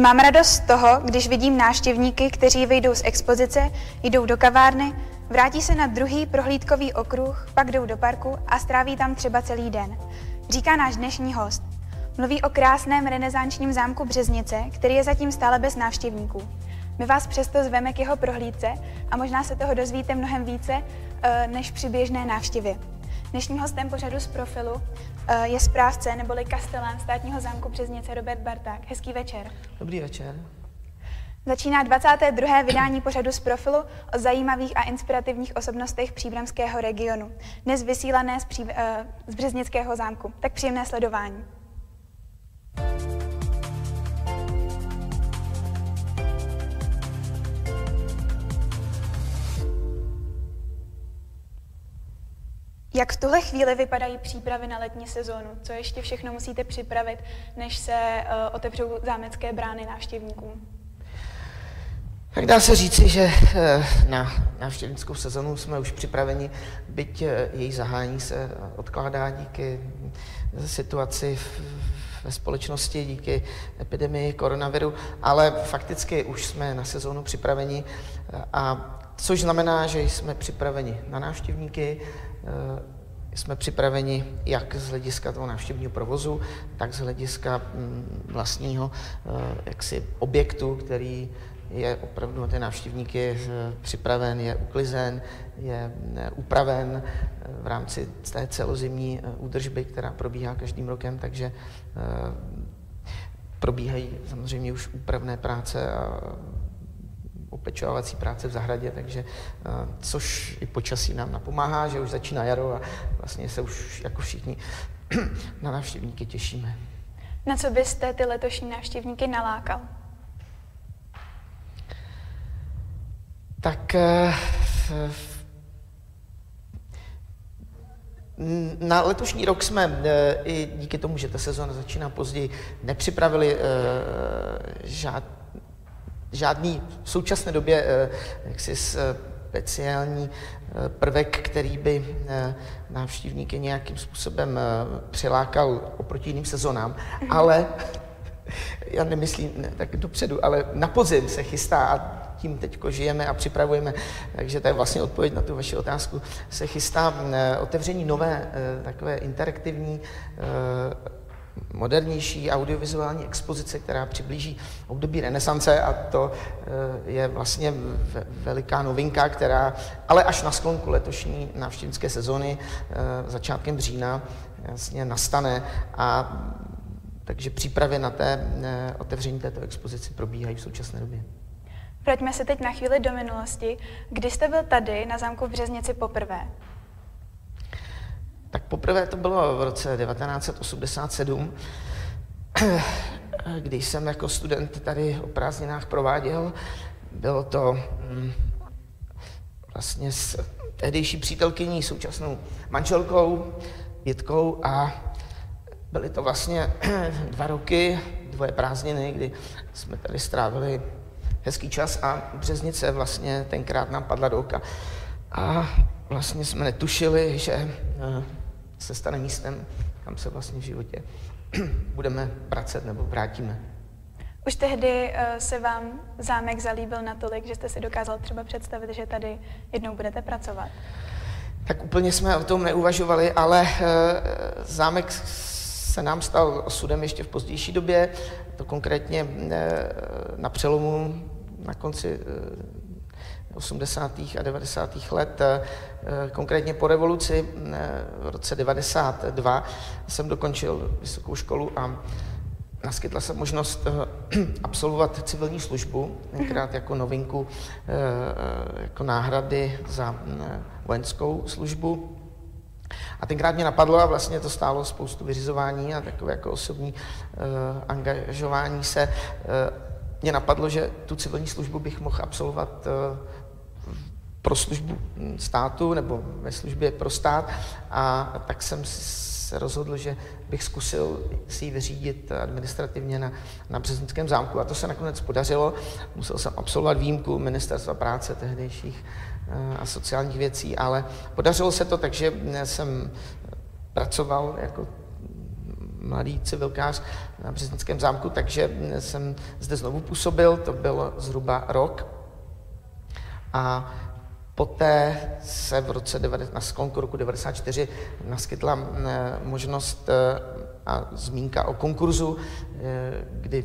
Mám radost z toho, když vidím návštěvníky, kteří vyjdou z expozice, jdou do kavárny, vrátí se na druhý prohlídkový okruh, pak jdou do parku a stráví tam třeba celý den. Říká náš dnešní host. Mluví o krásném renesančním zámku Březnice, který je zatím stále bez návštěvníků. My vás přesto zveme k jeho prohlídce a možná se toho dozvíte mnohem více eh, než při běžné návštěvě. Dnešním hostem pořadu z profilu je správce neboli kastelán státního zámku Březnice Robert Barták. Hezký večer. Dobrý večer. Začíná 22. vydání pořadu z profilu o zajímavých a inspirativních osobnostech příbramského regionu. Dnes vysílané z, pří, eh, z Březnického zámku. Tak příjemné sledování. Jak v tuhle chvíli vypadají přípravy na letní sezónu? Co ještě všechno musíte připravit, než se uh, otevřou zámecké brány návštěvníkům? Tak dá se říci, že eh, na návštěvnickou sezonu jsme už připraveni, byť eh, její zahání se odkládá díky situaci ve společnosti, díky epidemii koronaviru, ale fakticky už jsme na sezónu připraveni, a což znamená, že jsme připraveni na návštěvníky, Eh, jsme připraveni jak z hlediska toho návštěvního provozu, tak z hlediska mm, vlastního eh, jaksi objektu, který je opravdu na ty návštěvníky eh, připraven, je uklizen, je upraven v rámci té celozimní údržby, která probíhá každým rokem, takže probíhají samozřejmě už úpravné práce a opečovací práce v zahradě, takže eh, což i počasí nám napomáhá, že už začíná jaro a vlastně se už jako všichni na návštěvníky těšíme. Na co byste ty letošní návštěvníky nalákal? Tak eh, na letošní rok jsme eh, i díky tomu, že ta sezóna začíná později, nepřipravili žád, žádný v současné době eh, jaksi eh, speciální eh, prvek, který by návštěvníky nějakým způsobem přilákal oproti jiným sezonám, ale já nemyslím ne, tak dopředu, ale na podzim se chystá a tím teď žijeme a připravujeme, takže to je vlastně odpověď na tu vaši otázku, se chystá otevření nové takové interaktivní modernější audiovizuální expozice, která přiblíží období renesance a to eh, je vlastně veliká novinka, která ale až na sklonku letošní návštěvnické sezóny eh, začátkem října vlastně nastane a takže přípravy na té eh, otevření této expozici probíhají v současné době. Vraťme se teď na chvíli do minulosti. Kdy jste byl tady na zámku v Březnici poprvé? Tak poprvé to bylo v roce 1987, když jsem jako student tady o prázdninách prováděl. Bylo to hm, vlastně s tehdejší přítelkyní, současnou manželkou, Jitkou a byly to vlastně dva roky, dvoje prázdniny, kdy jsme tady strávili hezký čas a březnice vlastně tenkrát nám padla do oka. A vlastně jsme netušili, že eh, se stane místem, kam se vlastně v životě budeme vracet nebo vrátíme. Už tehdy uh, se vám zámek zalíbil natolik, že jste si dokázal třeba představit, že tady jednou budete pracovat? Tak úplně jsme o tom neuvažovali, ale uh, zámek se nám stal osudem ještě v pozdější době, to konkrétně uh, na přelomu na konci 80. a 90. let. Eh, konkrétně po revoluci eh, v roce 92 jsem dokončil vysokou školu a naskytla se možnost eh, absolvovat civilní službu, tenkrát jako novinku, jako náhrady za vojenskou službu. A tenkrát mě napadlo a vlastně to stálo spoustu vyřizování a takové jako osobní angažování se. Mě napadlo, že tu civilní službu bych mohl absolvovat pro službu státu nebo ve službě pro stát a tak jsem se rozhodl, že bych zkusil si ji vyřídit administrativně na, na Březnickém zámku a to se nakonec podařilo. Musel jsem absolvovat výjimku ministerstva práce tehdejších eh, a sociálních věcí, ale podařilo se to, takže jsem pracoval jako mladý civilkář na Březnickém zámku, takže jsem zde znovu působil, to bylo zhruba rok. A poté se v roce, na sklonku roku 94 naskytla možnost a zmínka o konkurzu, kdy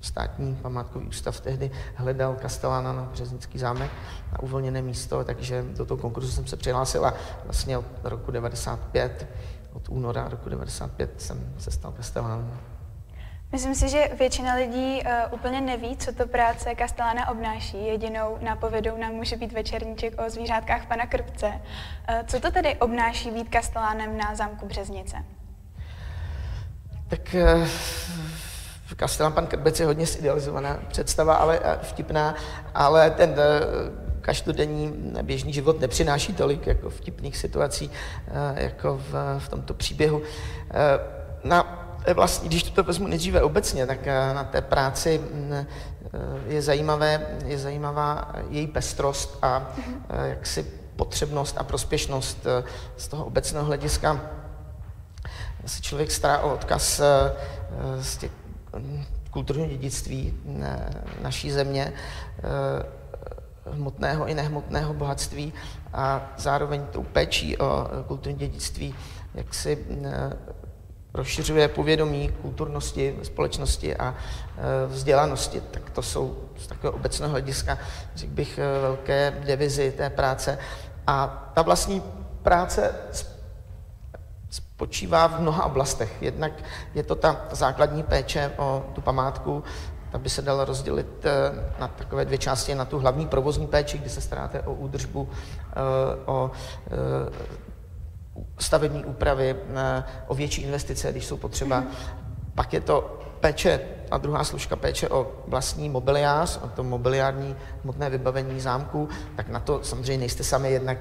státní památkový ústav tehdy hledal Kastelána na Březnický zámek na uvolněné místo, takže do toho konkurzu jsem se přihlásil a vlastně od roku 95, od února roku 95 jsem se stal Kastelánem. Myslím si, že většina lidí uh, úplně neví, co to práce Kastelána obnáší. Jedinou nápovědou nám může být večerníček o zvířátkách pana Krpce. Uh, co to tedy obnáší být Kastelánem na zámku Březnice? Tak uh Kastelán pan Krbec je hodně zidealizovaná představa, ale vtipná, ale ten eh, každodenní běžný život nepřináší tolik jako vtipných situací, eh, jako v, v tomto příběhu. Eh, na vlastně, když to vezmu nejdříve obecně, tak na té práci mm, je, zajímavé, je zajímavá její pestrost a mhm. jaksi potřebnost a prospěšnost z toho obecného hlediska se člověk stará o odkaz z těch kulturního dědictví naší země, eh, hmotného i nehmotného bohatství a zároveň tou péčí o kulturní dědictví, jak si eh, rozšiřuje povědomí kulturnosti, společnosti a eh, vzdělanosti. Tak to jsou z takového obecného hlediska, řekl bych, velké devizy té práce. A ta vlastní práce spočívá v mnoha oblastech. Jednak je to ta základní péče o tu památku, ta by se dala rozdělit eh, na takové dvě části, na tu hlavní provozní péči, kdy se staráte o údržbu, o stavební úpravy, o větší investice, když jsou potřeba. Pak je to péče a druhá služka péče o vlastní mobiliář, o to mobiliární hmotné vybavení zámku, tak na to samozřejmě nejste sami jednak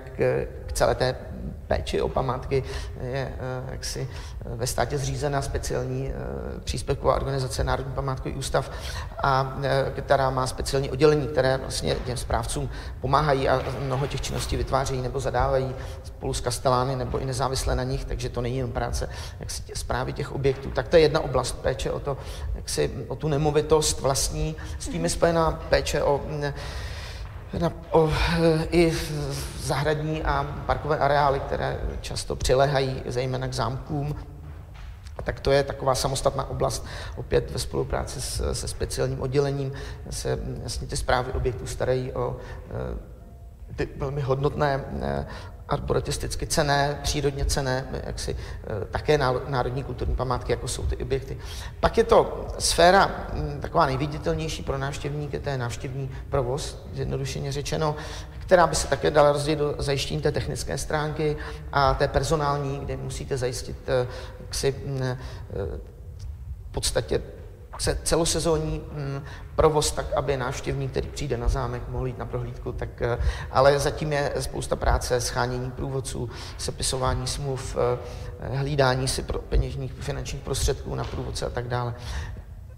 k celé té péči o památky je eh, jaksi eh, ve státě zřízená speciální eh, příspěvková organizace Národní památkový ústav, a, která má speciální oddělení, které vlastně těm správcům pomáhají a mnoho těch činností vytvářejí nebo zadávají spolu s kastelány nebo i nezávisle na nich, takže to není jen práce jak si tě, zprávy těch objektů. Tak to je jedna oblast péče o, to, jak si, o tu nemovitost vlastní, s tím je spojená péče o na, o, i zahradní a parkové areály, které často přilehají zejména k zámkům, tak to je taková samostatná oblast, opět ve spolupráci s, se speciálním oddělením. Se jasně ty zprávy objektů starají o e, ty velmi hodnotné e, arboretisticky cené, přírodně cené, jaksi eh, také národní kulturní památky, jako jsou ty objekty. Pak je to sféra hm, taková nejviditelnější pro návštěvníky, to je návštěvní provoz, zjednodušeně řečeno, která by se také dala rozdělit do zajištění té technické stránky a té personální, kde musíte zajistit eh, jaksi, hm, eh, v podstatě celosezónní mm, provoz tak, aby návštěvník, který přijde na zámek, mohl jít na prohlídku, tak, eh, ale zatím je spousta práce, schánění průvodců, sepisování smluv, eh, hlídání si pro peněžních finančních prostředků na průvodce a tak dále.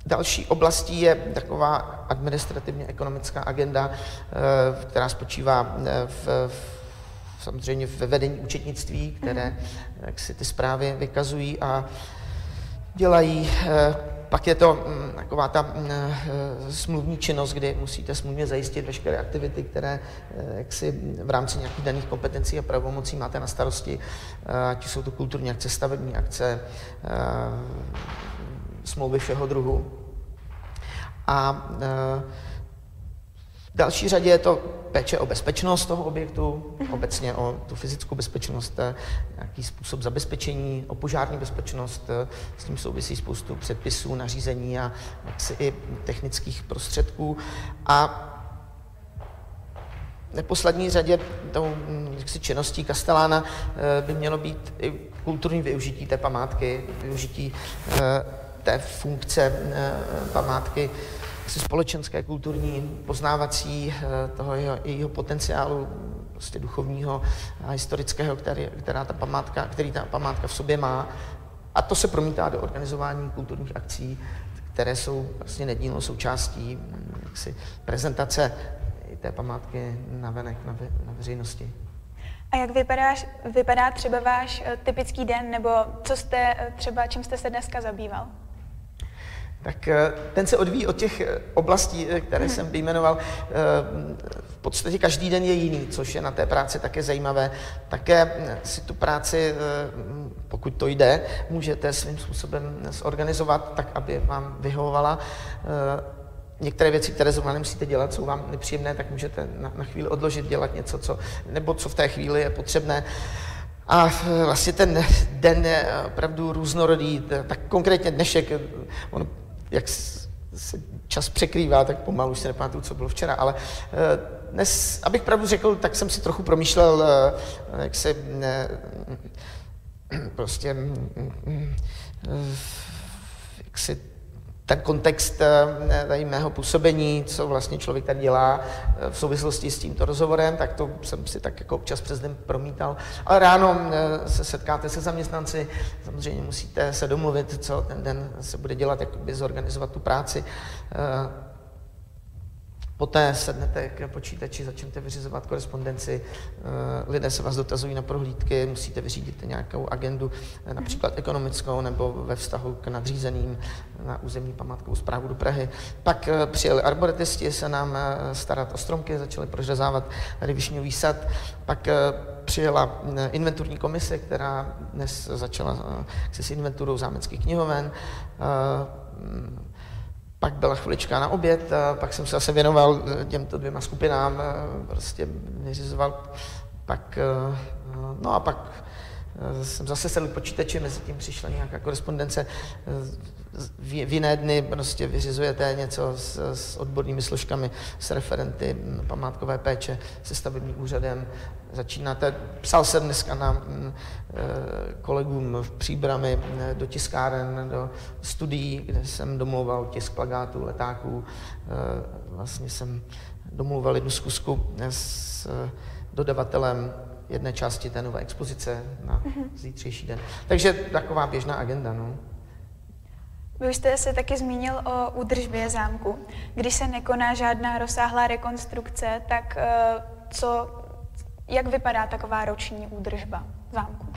Další oblastí je taková administrativně ekonomická agenda, eh, která spočívá v, v samozřejmě ve vedení účetnictví, které mhm. jak si ty zprávy vykazují a dělají pak je to mm, taková ta mm, eh, smluvní činnost, kdy musíte smluvně zajistit veškeré aktivity, které eh, jak si v rámci nějakých daných kompetencí a pravomocí máte na starosti, eh, ať jsou to kulturní akce, stavební akce, smlouvy všeho druhu. A v další řadě je to péče o bezpečnost toho objektu, obecně o tu fyzickou bezpečnost, eh, nějaký způsob zabezpečení, o požární bezpečnost, eh, s tím souvisí spoustu předpisů, nařízení a jaksi i technických prostředků. A v neposlední řadě tou jaksi, činností Kastelána eh, by mělo být i kulturní využití té památky, využití té funkce památky asi společenské, kulturní, poznávací eh, toho jeho, jejího potenciálu prostě duchovního a historického, který, která ta památka, který ta památka v sobě má. A to se promítá do organizování kulturních akcí, které jsou vlastně nedílnou součástí hm, jaksi, prezentace té památky na venek, na, ve, na veřejnosti. A jak vypadáš, vypadá třeba váš eh, typický den, nebo co jste eh, třeba, čím jste se dneska zabýval? Tak eh, ten se odvíjí od těch oblastí, které hmm. jsem vyjmenoval. V podstatě každý den je jiný, což je na té práci také zajímavé. Také si tu práci, pokud to jde, můžete svým způsobem zorganizovat tak, aby vám vyhovovala některé věci, které zrovna nemusíte dělat, jsou vám nepříjemné, tak můžete na, na chvíli odložit, dělat něco, co, nebo co v té chvíli je potřebné. A vlastně ten den je opravdu různorodý, tak konkrétně dnešek, on, jak se čas překrývá, tak pomalu už se nepamatuju, co bylo včera, ale eh, dnes, abych pravdu řekl, tak jsem si trochu promýšlel, eh, jak se prostě jak se ten kontext eh, tady mého působení, co vlastně člověk tady dělá eh, v souvislosti s tímto rozhovorem, tak to jsem si tak jako občas přes den promítal. Ale ráno eh, se setkáte se zaměstnanci, samozřejmě musíte se domluvit, co ten den se bude dělat, jak by zorganizovat tu práci. Poté sednete k počítači, začnete vyřizovat korespondenci, eh, lidé se vás dotazují na prohlídky, musíte vyřídit nějakou agendu, eh, například ekonomickou nebo ve vztahu k nadřízeným na územní památkovou zprávu do Prahy. Pak eh, přijeli arboretisti se nám starat o stromky, začali prořezávat tady višňový sad. Pak přijela inventurní komise, která dnes začala se s inventurou zámeckých knihoven pak byla chvilička na oběd, a pak jsem se zase věnoval eh, těmto dvěma skupinám, eh, prostě vyřizoval pak, eh, no a pak jsem zase sedl počítače, mezi tím přišla nějaká korespondence. V jiné dny prostě vyřizujete něco s, s odbornými složkami, s referenty památkové péče, se stavebním úřadem. Začínáte, psal jsem dneska na mm, e, kolegům v Příbrami do tiskáren, do studií, kde jsem domluval tisk plagátů, letáků. E, vlastně jsem domluval jednu zkusku s dodavatelem jedné části té nové expozice na mm-hmm. zítřejší den. Takže taková běžná agenda. No. Vy už jste se taky zmínil o údržbě zámku. Když se nekoná žádná rozsáhlá rekonstrukce, tak eh, co, jak vypadá taková roční údržba zámku?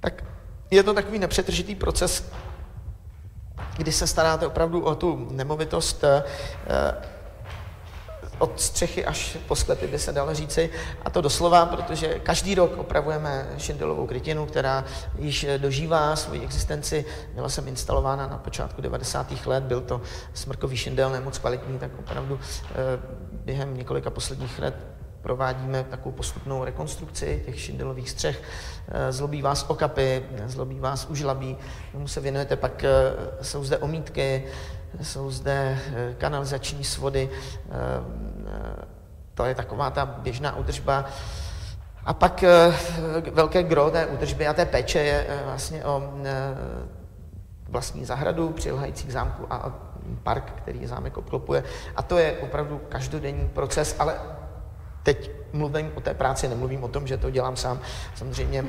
Tak je to takový nepřetržitý proces, kdy se staráte opravdu o tu nemovitost eh, od střechy až po sklepy, by se dalo říci. A to doslova, protože každý rok opravujeme šindelovou krytinu, která již dožívá svoji existenci. Byla jsem instalována na počátku 90. let, byl to smrkový šindel, nemoc kvalitní, tak opravdu eh, během několika posledních let provádíme takovou postupnou rekonstrukci těch šindelových střech. Eh, zlobí vás okapy, zlobí vás užlabí, tomu se věnujete, pak eh, jsou zde omítky, jsou zde kanalizační svody, to je taková ta běžná údržba. A pak velké gro té údržby a té péče je vlastně o vlastní zahradu přilhající k zámku a park, který zámek obklopuje. A to je opravdu každodenní proces, ale Teď mluvím o té práci, nemluvím o tom, že to dělám sám. Samozřejmě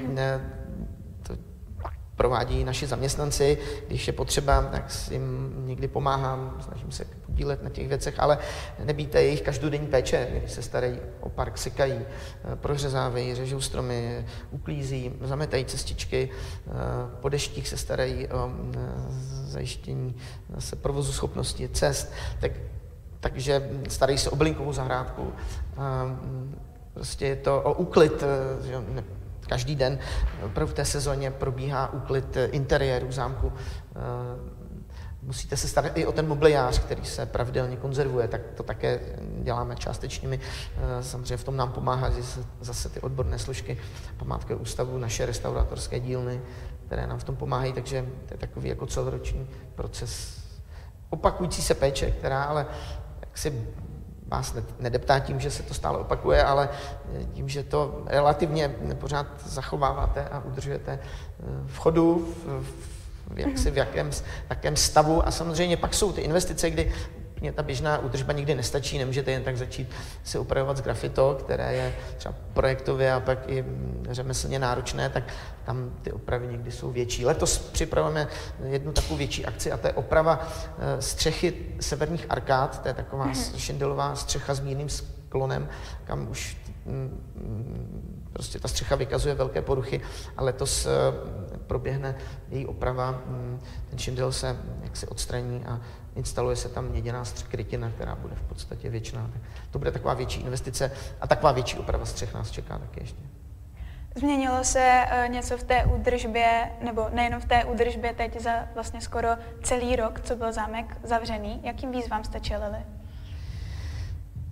provádí naši zaměstnanci, když je potřeba, tak jim někdy pomáhám, snažím se podílet na těch věcech, ale nebýte jejich každodenní péče, když se starají o park, sekají, prořezávají, řežou stromy, uklízí, zametají cestičky, po deštích se starají o zajištění zase provozu schopnosti cest, tak takže starají se o blinkovou zahrádku. Prostě je to o úklid, eh, že každý den v té sezóně probíhá úklid eh, interiéru zámku. Eh, musíte se starat i o ten mobiliář, který se pravidelně konzervuje, tak to také děláme částečnými. Samozřejmě v tom nám pomáhá zase ty odborné složky památkového ústavu, naše restauratorské dílny, které nám v tom pomáhají, takže to je takový jako celoroční proces opakující se péče, která ale si vás nedeptá tím, že se to stále opakuje, ale tím, že to relativně pořád zachováváte a udržujete eh, v chodu, v, v, jak si, v jakém, jakém stavu. A samozřejmě pak jsou ty investice, kdy mě ta běžná údržba nikdy nestačí, nemůžete jen tak začít se upravovat z grafito, které je třeba projektově a pak i řemeslně náročné, tak tam ty opravy někdy jsou větší. Letos připravujeme jednu takovou větší akci a to je oprava eh, střechy severních arkád, to je taková mm-hmm. šindelová střecha s mírným sklonem, kam už mm, prostě ta střecha vykazuje velké poruchy a letos proběhne její oprava. Mm, ten šindel se jaksi odstraní a instaluje se tam měděná krytina, která bude v podstatě věčná. To bude taková větší investice a taková větší oprava střech nás čeká taky ještě. Změnilo se uh, něco v té údržbě, nebo nejenom v té údržbě teď za vlastně skoro celý rok, co byl zámek zavřený. Jakým výzvám jste čelili?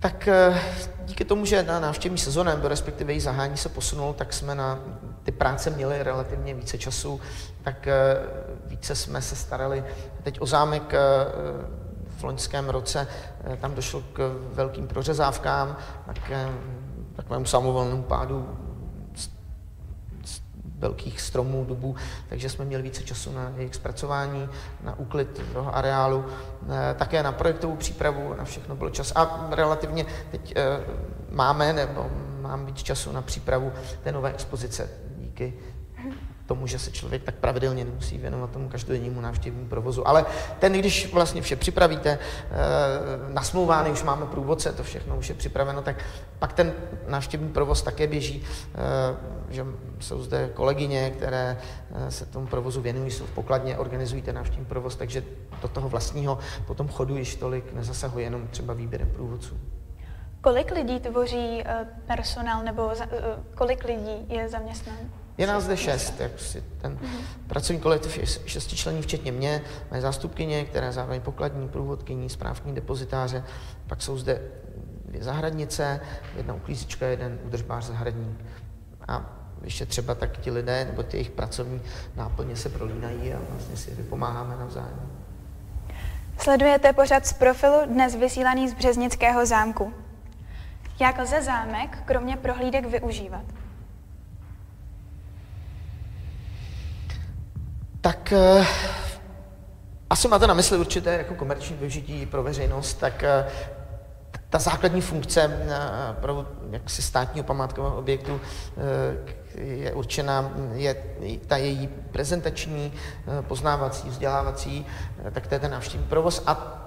Tak uh, díky tomu, že na návštěvní sezóně, nebo respektive její zahání se posunul, tak jsme na ty práce měli relativně více času, tak uh, více jsme se starali teď o zámek v loňském roce. Tam došlo k velkým prořezávkám, tak takovému samovolnému pádu velkých stromů, dubů, takže jsme měli více času na jejich zpracování, na úklid toho areálu, eh, také na projektovou přípravu, na všechno byl čas. A relativně teď eh, máme, nebo mám víc času na přípravu té nové expozice díky tomu, že se člověk tak pravidelně nemusí věnovat tomu každodennímu návštěvnímu provozu. Ale ten, když vlastně vše připravíte, e, nasmlouvány, už máme průvodce, to všechno už je připraveno, tak pak ten návštěvní provoz také běží, e, že jsou zde kolegyně, které eh, se tomu provozu věnují, jsou v pokladně, organizují ten návštěvní provoz, takže do toho vlastního potom chodu již tolik nezasahuje jenom třeba výběrem průvodců. Kolik lidí tvoří personál nebo kolik lidí je zaměstnán? Je nás zde šest, jak si ten mm-hmm. pracovní kolektiv je šestičlenný, včetně mě, moje zástupkyně, která je zároveň pokladní, průvodkyní, správní depozitáře, pak jsou zde dvě zahradnice, jedna uklízička, jeden udržbář zahradník. A ještě třeba tak ti lidé, nebo ty jejich pracovní náplně se prolínají a vlastně si vypomáháme navzájem. Sledujete pořad z profilu dnes vysílaný z Březnického zámku. Jak lze zámek kromě prohlídek využívat? Tak eh, asi máte na mysli určité jako komerční využití pro veřejnost, tak eh, ta základní funkce eh, pro jaksi státního památkového objektu je určena, je ta její prezentační, poznávací, vzdělávací, tak to je ten návštěvní provoz. A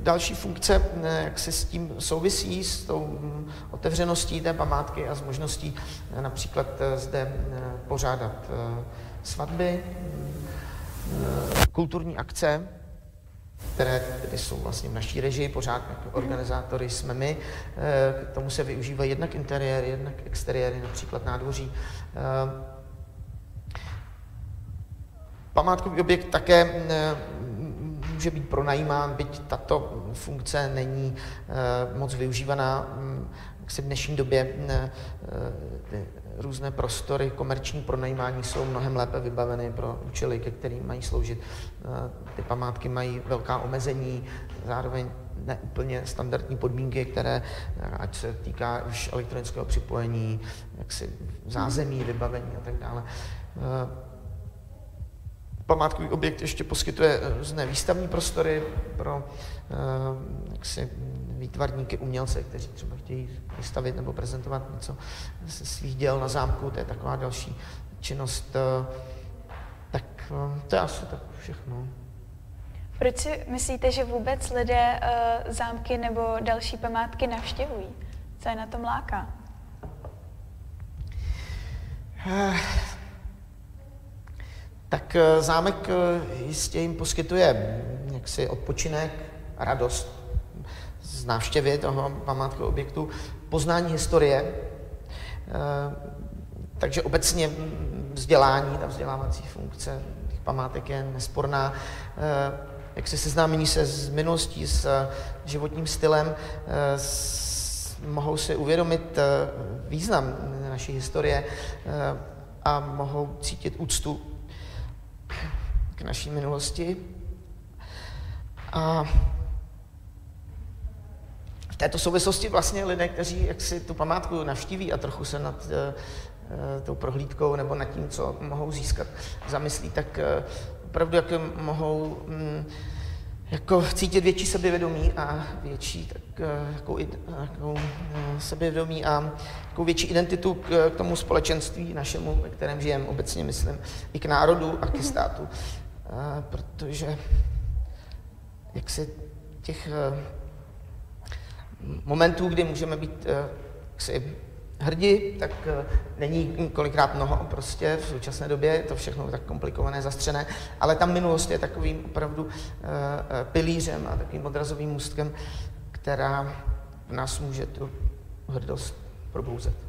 Další funkce, jak se s tím souvisí, s tou mm, otevřeností té památky a s možností například zde pořádat svatby, kulturní akce, které tedy jsou vlastně v naší režii, pořád jako organizátory jsme my. K tomu se využívají jednak interiéry, jednak exteriéry, například nádvoří. Památkový objekt také může být pronajímán, byť tato funkce není moc využívaná. Jak se v dnešní době různé prostory komerční pronajímání jsou mnohem lépe vybaveny pro účely, ke kterým mají sloužit. Eh, ty památky mají velká omezení, zároveň neúplně standardní podmínky, které, eh, ať se týká už elektronického připojení, jaksi zázemí, vybavení a tak dále. Eh, památkový objekt ještě poskytuje různé výstavní prostory pro jaksi, výtvarníky, umělce, kteří třeba chtějí vystavit nebo prezentovat něco ze svých děl na zámku, to je taková další činnost. Eh, tak eh, to je asi tak všechno. Proč si myslíte, že vůbec lidé uh, zámky nebo další památky navštěvují? Co je na tom láká? Tak zámek jistě jim poskytuje jaksi odpočinek, radost, z návštěvy toho památkového objektu, poznání historie, eh, takže obecně vzdělání, ta vzdělávací funkce těch památek je nesporná. Eh, jak se seznámení se s minulostí, s životním stylem, eh, mohou si uvědomit význam naší historie a mohou cítit úctu k naší minulosti. A této souvislosti vlastně lidé, kteří jak si tu památku navštíví a trochu se nad uh, tou prohlídkou nebo nad tím, co mohou získat, zamyslí, tak uh, opravdu jak mohou um, jako cítit větší sebevědomí a větší tak, jakou, jakou sebevědomí a jakou větší identitu k, k tomu společenství našemu, ve kterém žijeme, obecně myslím, i k národu a k státu. Uh, protože jak se těch momentů, kdy můžeme být eh, si hrdi, tak eh, není kolikrát mnoho prostě v současné době, je to všechno tak komplikované, zastřené, ale ta minulost je takovým opravdu pilířem a takovým odrazovým můstkem, která v nás může tu hrdost probouzet.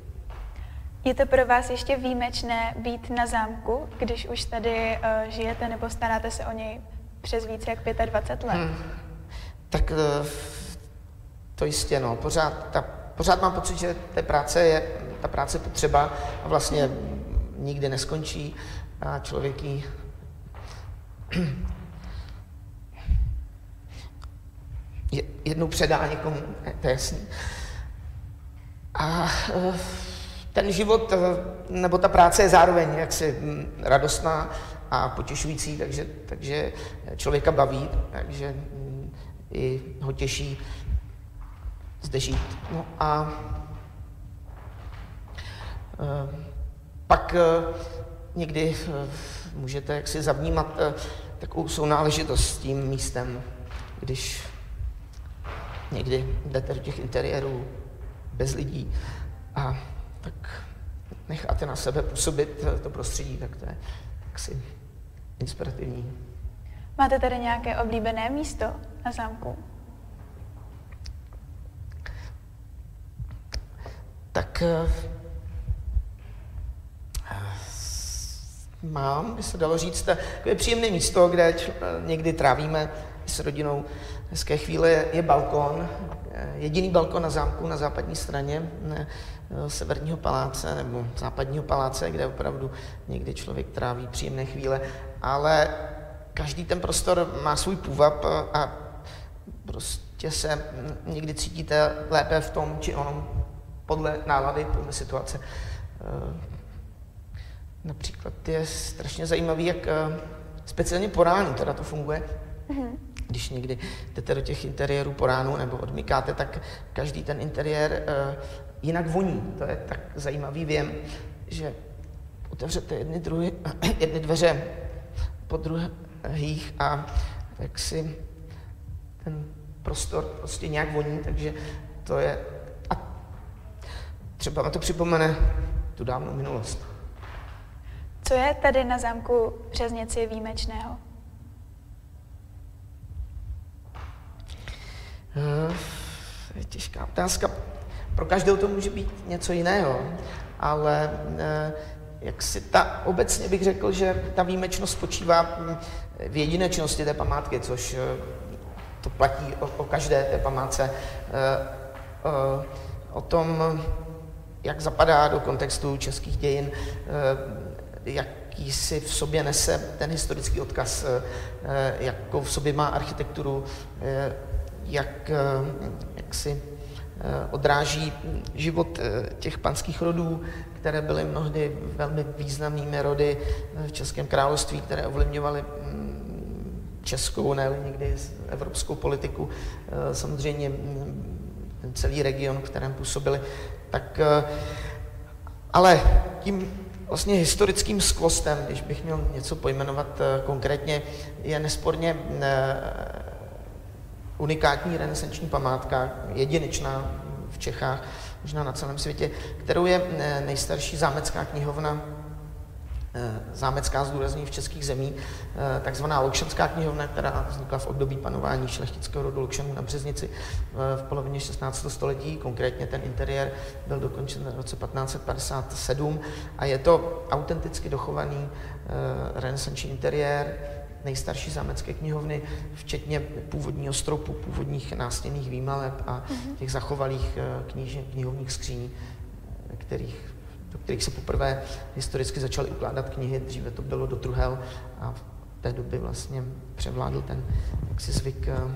Je to pro vás ještě výjimečné být na zámku, když už tady uh, žijete nebo staráte se o něj přes více jak 25 let? Hmm. Tak uh, to jistě, no. Pořád, ta, pořád mám pocit, že té práce je, ta práce potřeba a vlastně nikdy neskončí a člověk ji jednou předá někomu, to je jasný. A uh, ten život, eh, nebo ta práce je zároveň jaksi hm, radostná a potěšující, takže, takže člověka baví, takže hm, i ho těší zde žít. No a eh, pak eh, někdy můžete jaksi zavnímat takovou sounáležitost s tím místem, když někdy jdete do těch interiérů bez lidí a tak necháte na sebe působit to prostředí, tak to je jaksi inspirativní. Máte tady nějaké oblíbené místo na zámku? Tak uh, mám, by se dalo říct, takové příjemné místo, kde čl- někdy trávíme s rodinou. Hezké chvíle, je balkon, eh, jediný balkon na zámku na západní straně, Eh, severního paláce nebo západního paláce, kde opravdu někdy člověk tráví příjemné chvíle, ale každý ten prostor má svůj půvab a prostě se někdy cítíte lépe v tom či onom podle nálady, podle situace. Eh, například je strašně zajímavý, jak eh, speciálně po ránu teda to funguje. Mm-hmm. Když někdy jdete do těch interiérů po ránu nebo odmykáte, tak každý ten interiér jinak voní. To je tak zajímavý věm, že otevřete jedny, druhy, jedny dveře po druhých a tak si ten prostor prostě nějak voní, takže to je... Třeba mi to připomene tu dávnou minulost. Co je tady na zámku Březnici výjimečného? Uh, je těžká otázka. Pro každého to může být něco jiného, ale eh, jak si ta, obecně bych řekl, že ta výjimečnost spočívá hm, v jedinečnosti té památky, což eh, to platí o, o každé té památce, eh, o tom, jak zapadá do kontextu českých dějin, jaký si v sobě nese ten historický odkaz, jakou v sobě má architekturu, jak, jak si Eh, odráží život eh, těch panských rodů, které byly mnohdy velmi významnými rody eh, v Českém království, které ovlivňovaly mm, českou, ne někdy evropskou politiku, samozřejmě mm, ten celý region, v kterém působili. Tak, ale tím vlastně historickým skvostem, když bych měl něco pojmenovat konkrétně, je nesporně unikátní renesanční památka, jedinečná v Čechách, možná na celém světě, kterou je eh, nejstarší zámecká knihovna, eh, zámecká zdůrazní v českých zemí, eh, takzvaná Lokšanská knihovna, která vznikla v období panování šlechtického rodu Lokšanů na Březnici v polovině 16. století. Konkrétně ten interiér byl dokončen v roce 1557 a je to autenticky dochovaný renesanční interiér, nejstarší zámecké knihovny, včetně původního stropu, původních nástěnných výmaleb a mhm. těch zachovalých eh, knihovních skříní, kterých, do kterých se poprvé historicky začaly ukládat knihy. Dříve to bylo do truhel a v té době vlastně převládl ten jaksi zvyk uh,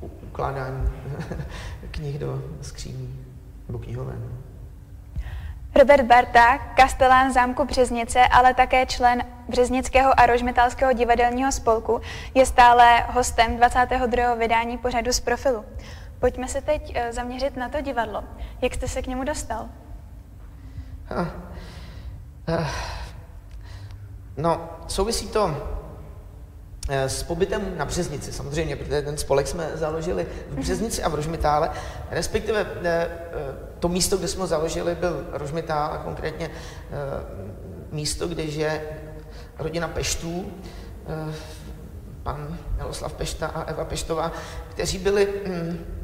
ukládání knih do skříní nebo knihoven. Robert Barta, kastelán zámku Březnice, ale také člen Březnického a Rožmetalského divadelního spolku, je stále hostem 22. vydání pořadu z profilu. Pojďme se teď eh, zaměřit na to divadlo. Jak jste se k němu dostal? Uh, no, souvisí to s pobytem na Březnici, samozřejmě, protože ten spolek jsme založili v Březnici a v Rožmitále, respektive to místo, kde jsme ho založili, byl Rožmitál a konkrétně místo, kde žije rodina Peštů, pan Miloslav Pešta a Eva Peštová, kteří byli mm,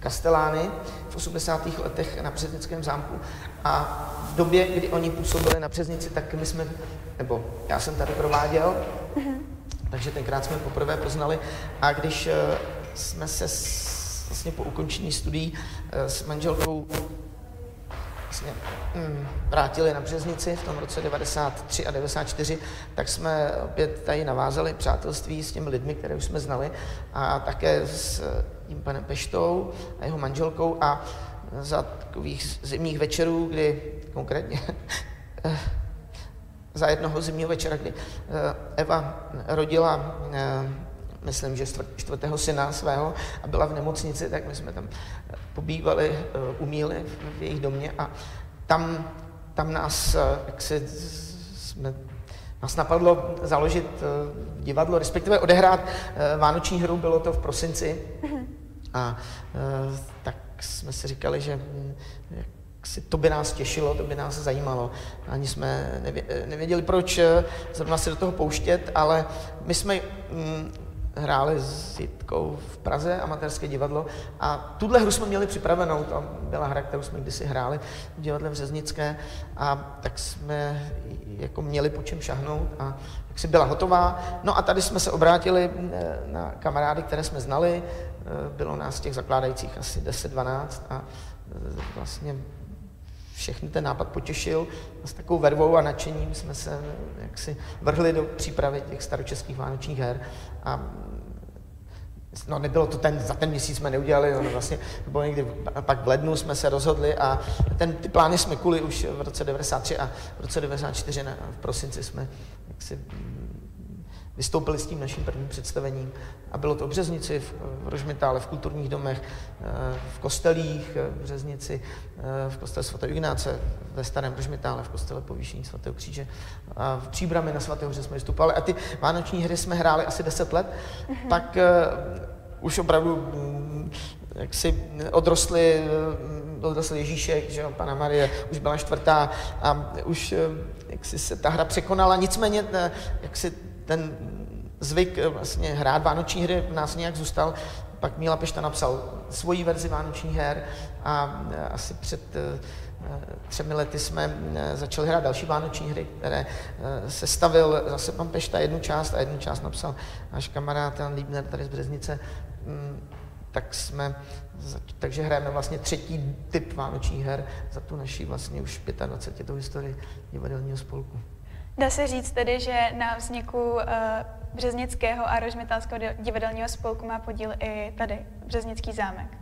kastelány v 80. letech na Březnickém zámku a v době, kdy oni působili na Březnici, tak my jsme, nebo já jsem tady prováděl, mm-hmm. takže tenkrát jsme poprvé poznali a když uh, jsme se s, vlastně po ukončení studií uh, s manželkou vlastně mm, vrátili na Březnici v tom roce 93 a 94, tak jsme opět tady navázali přátelství s těmi lidmi, které už jsme znali a také s tím panem Peštou a jeho manželkou a za takových zimních večerů, kdy konkrétně za jednoho zimního večera, kdy eh, Eva rodila eh, myslím, že čtvrtého syna svého a byla v nemocnici, tak my jsme tam pobývali, eh, umíli v jejich domě a tam, tam nás, jak si jsme, nás napadlo založit divadlo, respektive odehrát vánoční hru, bylo to v prosinci. A tak jsme si říkali, že hm, si to by nás těšilo, to by nás zajímalo. Ani jsme nevěděli, proč zrovna se do toho pouštět, ale my jsme hm, hráli s Jitkou v Praze, amatérské divadlo, a tuhle hru jsme měli připravenou, to byla hra, kterou jsme kdysi hráli v divadle v Řeznické, a tak jsme jako měli po čem šahnout a jak si byla hotová. No a tady jsme se obrátili eh, na kamarády, které jsme znali, bylo nás těch zakládajících asi 10-12 a eh, vlastně všechny ten nápad potěšil. A s takovou vervou a nadšením jsme se jaksi vrhli do přípravy těch staročeských vánočních her. A No nebylo to ten, za ten měsíc jsme neudělali, no, vlastně to bylo někdy, pak v lednu jsme se rozhodli a ten, ty plány jsme kuli už v roce 93 a v roce 94 na, v prosinci jsme jaksi vystoupili s tím naším prvním představením. A bylo to v Březnici, v, v Rožmitále, v kulturních domech, eh, v kostelích eh, v Březnici, eh, v kostele svatého Ignáce, ve Starém Rožmitále, v kostele povýšení svatého kříže, a v Příbrami na svatého že jsme vystupovali. A ty vánoční hry jsme hráli asi 10 let, mm-hmm. tak uh, už opravdu mm, jak si odrostli, odrostl Ježíšek, že jo, Pana Marie, už byla čtvrtá a už jak si se ta hra překonala, nicméně jak si ten zvyk eh, vlastně hrát vánoční hry v nás nějak zůstal. Pak Míla Pešta napsal svoji verzi vánočních her a eh, asi před eh, třemi lety jsme začali hrát další vánoční hry, které se stavil zase pan Pešta jednu část a jednu část napsal náš kamarád Jan Liebner tady z Březnice. Mm, tak jsme, takže hrajeme vlastně třetí typ vánočních her za tu naší vlastně už 25. historii divadelního spolku. Dá se říct tedy, že na vzniku uh, Březnického a Rožmitálského divadelního spolku má podíl i tady, Březnický zámek.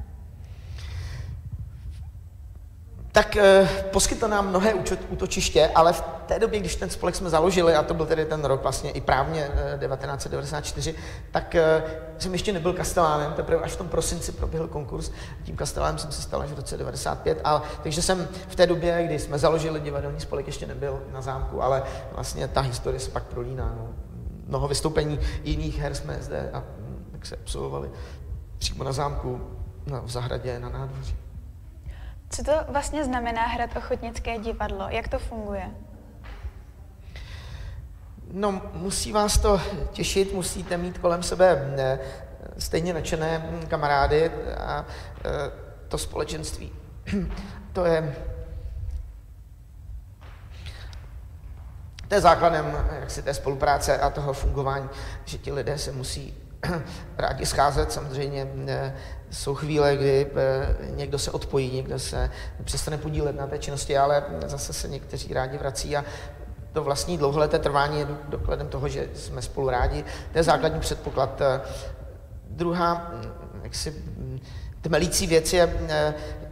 Tak eh, poskytl nám mnohé útočiště, ale v té době, když ten spolek jsme založili, a to byl tedy ten rok vlastně i právně eh, 1994, tak eh, jsem ještě nebyl kastelánem, teprve až v tom prosinci proběhl konkurs. Tím kastelánem jsem se stal až v roce 95, a, takže jsem v té době, kdy jsme založili divadelní spolek, ještě nebyl na zámku, ale vlastně ta historie se pak prolíná. No. Mnoho vystoupení jiných her jsme zde a hm, tak se absolvovali přímo na zámku, na, v zahradě, na nádvoří. Co to vlastně znamená hrát ochotnické divadlo? Jak to funguje? No, musí vás to těšit, musíte mít kolem sebe eh, stejně nadšené kamarády a eh, to společenství. To je, to je základem jaksi té spolupráce a toho fungování, že ti lidé se musí rádi scházet. Samozřejmě eh, jsou chvíle, kdy eh, někdo se odpojí, někdo se přestane podílet na té činnosti, ale zase se někteří rádi vrací a to vlastní dlouholeté trvání je dokladem toho, že jsme spolu rádi. To je základní předpoklad. Eh, druhá, hm, jaksi hm, tmelící věc je,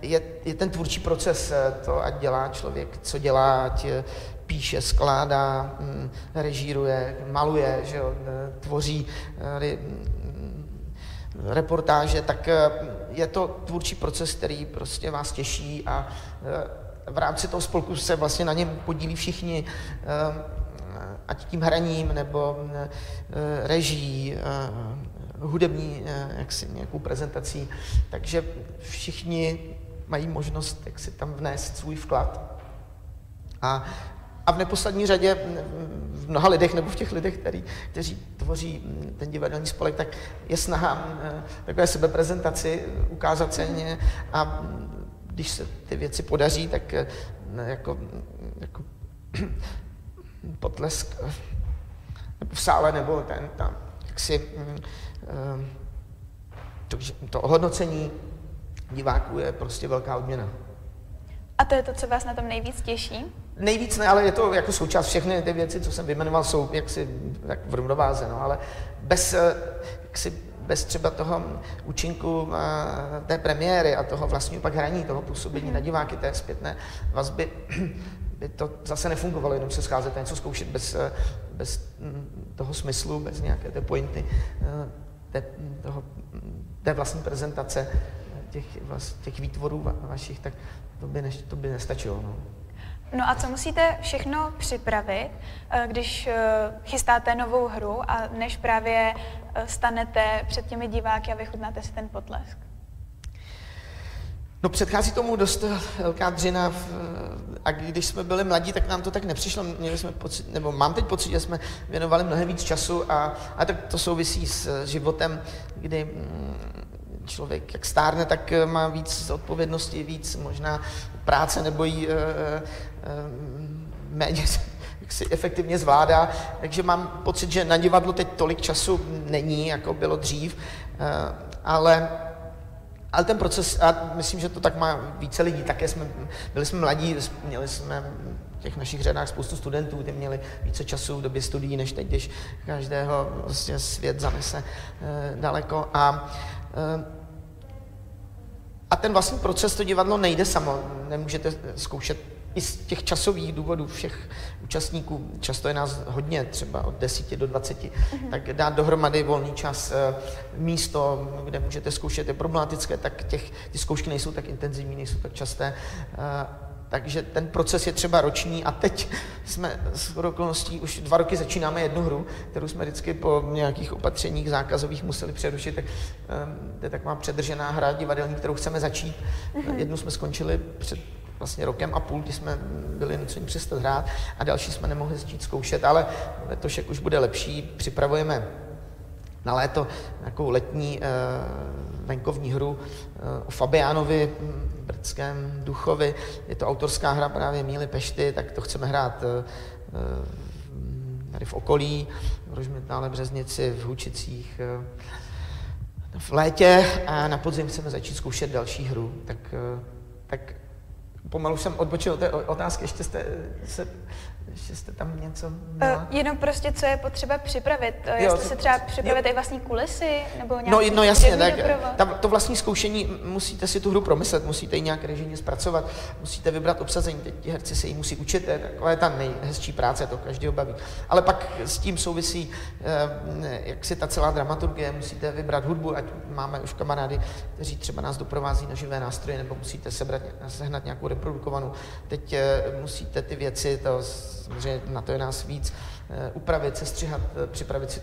je, je ten tvůrčí proces, to, ať dělá člověk, co dělá, ať píše, skládá, hm, režíruje, maluje, že jo, tvoří reportáže, tak eh, je to tvůrčí proces, který prostě vás těší a eh, v rámci toho spolku se vlastně na něm podílí všichni. Eh, ať tím hraním nebo reží, hudební jaksi, nějakou prezentací. Takže všichni mají možnost jak si tam vnést svůj vklad. A, a v neposlední řadě v mnoha lidech nebo v těch lidech, který, kteří tvoří ten divadelní spolek, tak je snaha takové sebeprezentaci ukázat ceně a když se ty věci podaří, tak jako, jako potlesk v sále nebo ten tam, jak si to, to ohodnocení diváků je prostě velká odměna. A to je to, co vás na tom nejvíc těší? Nejvíc ne, ale je to jako součást všechny ty věci, co jsem vyjmenoval, jsou jaksi tak v rovnováze, no, ale bez, eh, jaksi, bez třeba toho účinku eh, té premiéry a toho vlastního pak hraní, toho působení mm-hmm. na diváky, té zpětné vazby, by to zase nefungovalo, jenom se scházet a něco zkoušet bez, eh, bez mm, toho smyslu, bez nějaké té pointy, té, toho, té vlastní prezentace těch, vlast, těch výtvorů vašich, tak to by, ne, to by nestačilo. No. No a co musíte všechno připravit, eh, když eh, chystáte novou hru a než právě eh, stanete před těmi diváky a vychutnáte si ten potlesk? No předchází tomu dost velká dřina a když jsme byli mladí, tak nám to tak nepřišlo. Měli jsme pocit, nebo mám teď pocit, že jsme věnovali mnohem víc času a, a tak to souvisí s životem, kdy mm, člověk jak stárne, tak eh, má víc odpovědnosti, víc možná práce nebo jí e, e, méně jak si efektivně zvládá. Takže mám pocit, že na divadlo teď tolik času není, jako bylo dřív, e, ale ale ten proces, a myslím, že to tak má více lidí, také jsme, byli jsme mladí, měli jsme v těch našich řadách spoustu studentů, ty měli více času v době studií, než teď, když každého vlastně svět zanese e, daleko. A e, a ten vlastní proces, to divadlo nejde samo. Nemůžete zkoušet i z těch časových důvodů všech účastníků, často je nás hodně, třeba od 10 do 20, mm-hmm. tak dát dohromady volný čas, eh, místo, kde můžete zkoušet, je problematické, tak těch, ty zkoušky nejsou tak intenzivní, nejsou tak časté. Eh, takže ten proces je třeba roční a teď jsme s okolností už dva roky začínáme jednu hru, kterou jsme vždycky po nějakých opatřeních zákazových museli přerušit, tak um, to je taková předržená hra divadelní, kterou chceme začít. Mm-hmm. Jednu jsme skončili před vlastně rokem a půl, kdy jsme byli nuceni přestat hrát a další jsme nemohli začít zkoušet, ale letošek už bude lepší, připravujeme na léto nějakou letní uh, venkovní hru uh, o Fabiánovi, brdském Duchovi. Je to autorská hra právě Míly Pešty, tak to chceme hrát uh, tady v okolí, v Rožmitále, Březnici, v Hučicích. V létě a na podzim chceme začít zkoušet další hru, tak, tak pomalu jsem odbočil od té otázky, ještě jste se ještě jste tam něco měla? Uh, jenom prostě, co je potřeba připravit. Uh, jo, jestli se třeba připravit jo. i vlastní kulisy, nebo no, nějaký No, no jasně, tak tam, to vlastní zkoušení, musíte si tu hru promyslet, musíte ji nějak režimně zpracovat, musíte vybrat obsazení, teď ti herci se jí musí učit, to je taková ta nejhezčí práce, to každého baví. Ale pak s tím souvisí, jak si ta celá dramaturgie, musíte vybrat hudbu, ať máme už kamarády, kteří třeba nás doprovází na živé nástroje, nebo musíte sebrat, sehnat nějakou reprodukovanou. Teď musíte ty věci, to samozřejmě na to je nás víc, eh, upravit, sestřihat, eh, připravit si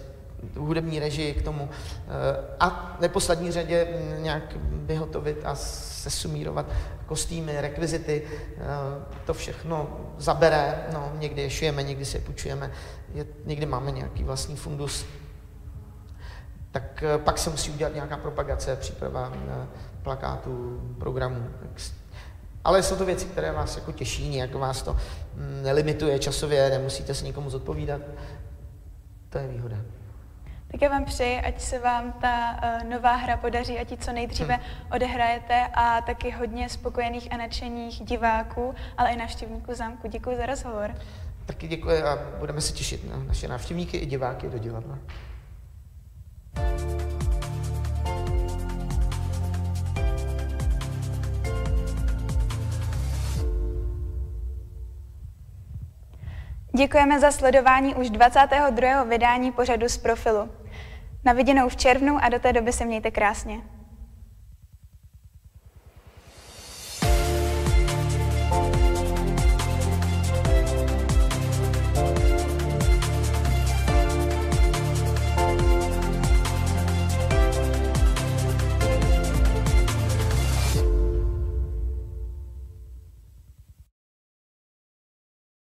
hudební režii k tomu eh, a v neposlední řadě mm, nějak vyhotovit a sesumírovat kostýmy, rekvizity. To všechno zabere, no, někdy je šujeme, někdy si je půjčujeme, je, někdy máme nějaký vlastní fundus. Tak pak se musí udělat nějaká propagace, příprava plakátů, programů, ale jsou to věci, které vás jako těší, nějak vás to mm, nelimituje časově, nemusíte se nikomu zodpovídat. To je výhoda. Tak já vám přeji, ať se vám ta uh, nová hra podaří, ať ji co nejdříve hmm. odehrajete a taky hodně spokojených a nadšených diváků, ale i návštěvníků zámku. Děkuji za rozhovor. Taky děkuji a budeme se těšit na naše návštěvníky i diváky do divadla. Děkujeme za sledování už 22. vydání pořadu z profilu. Na viděnou v červnu a do té doby se mějte krásně.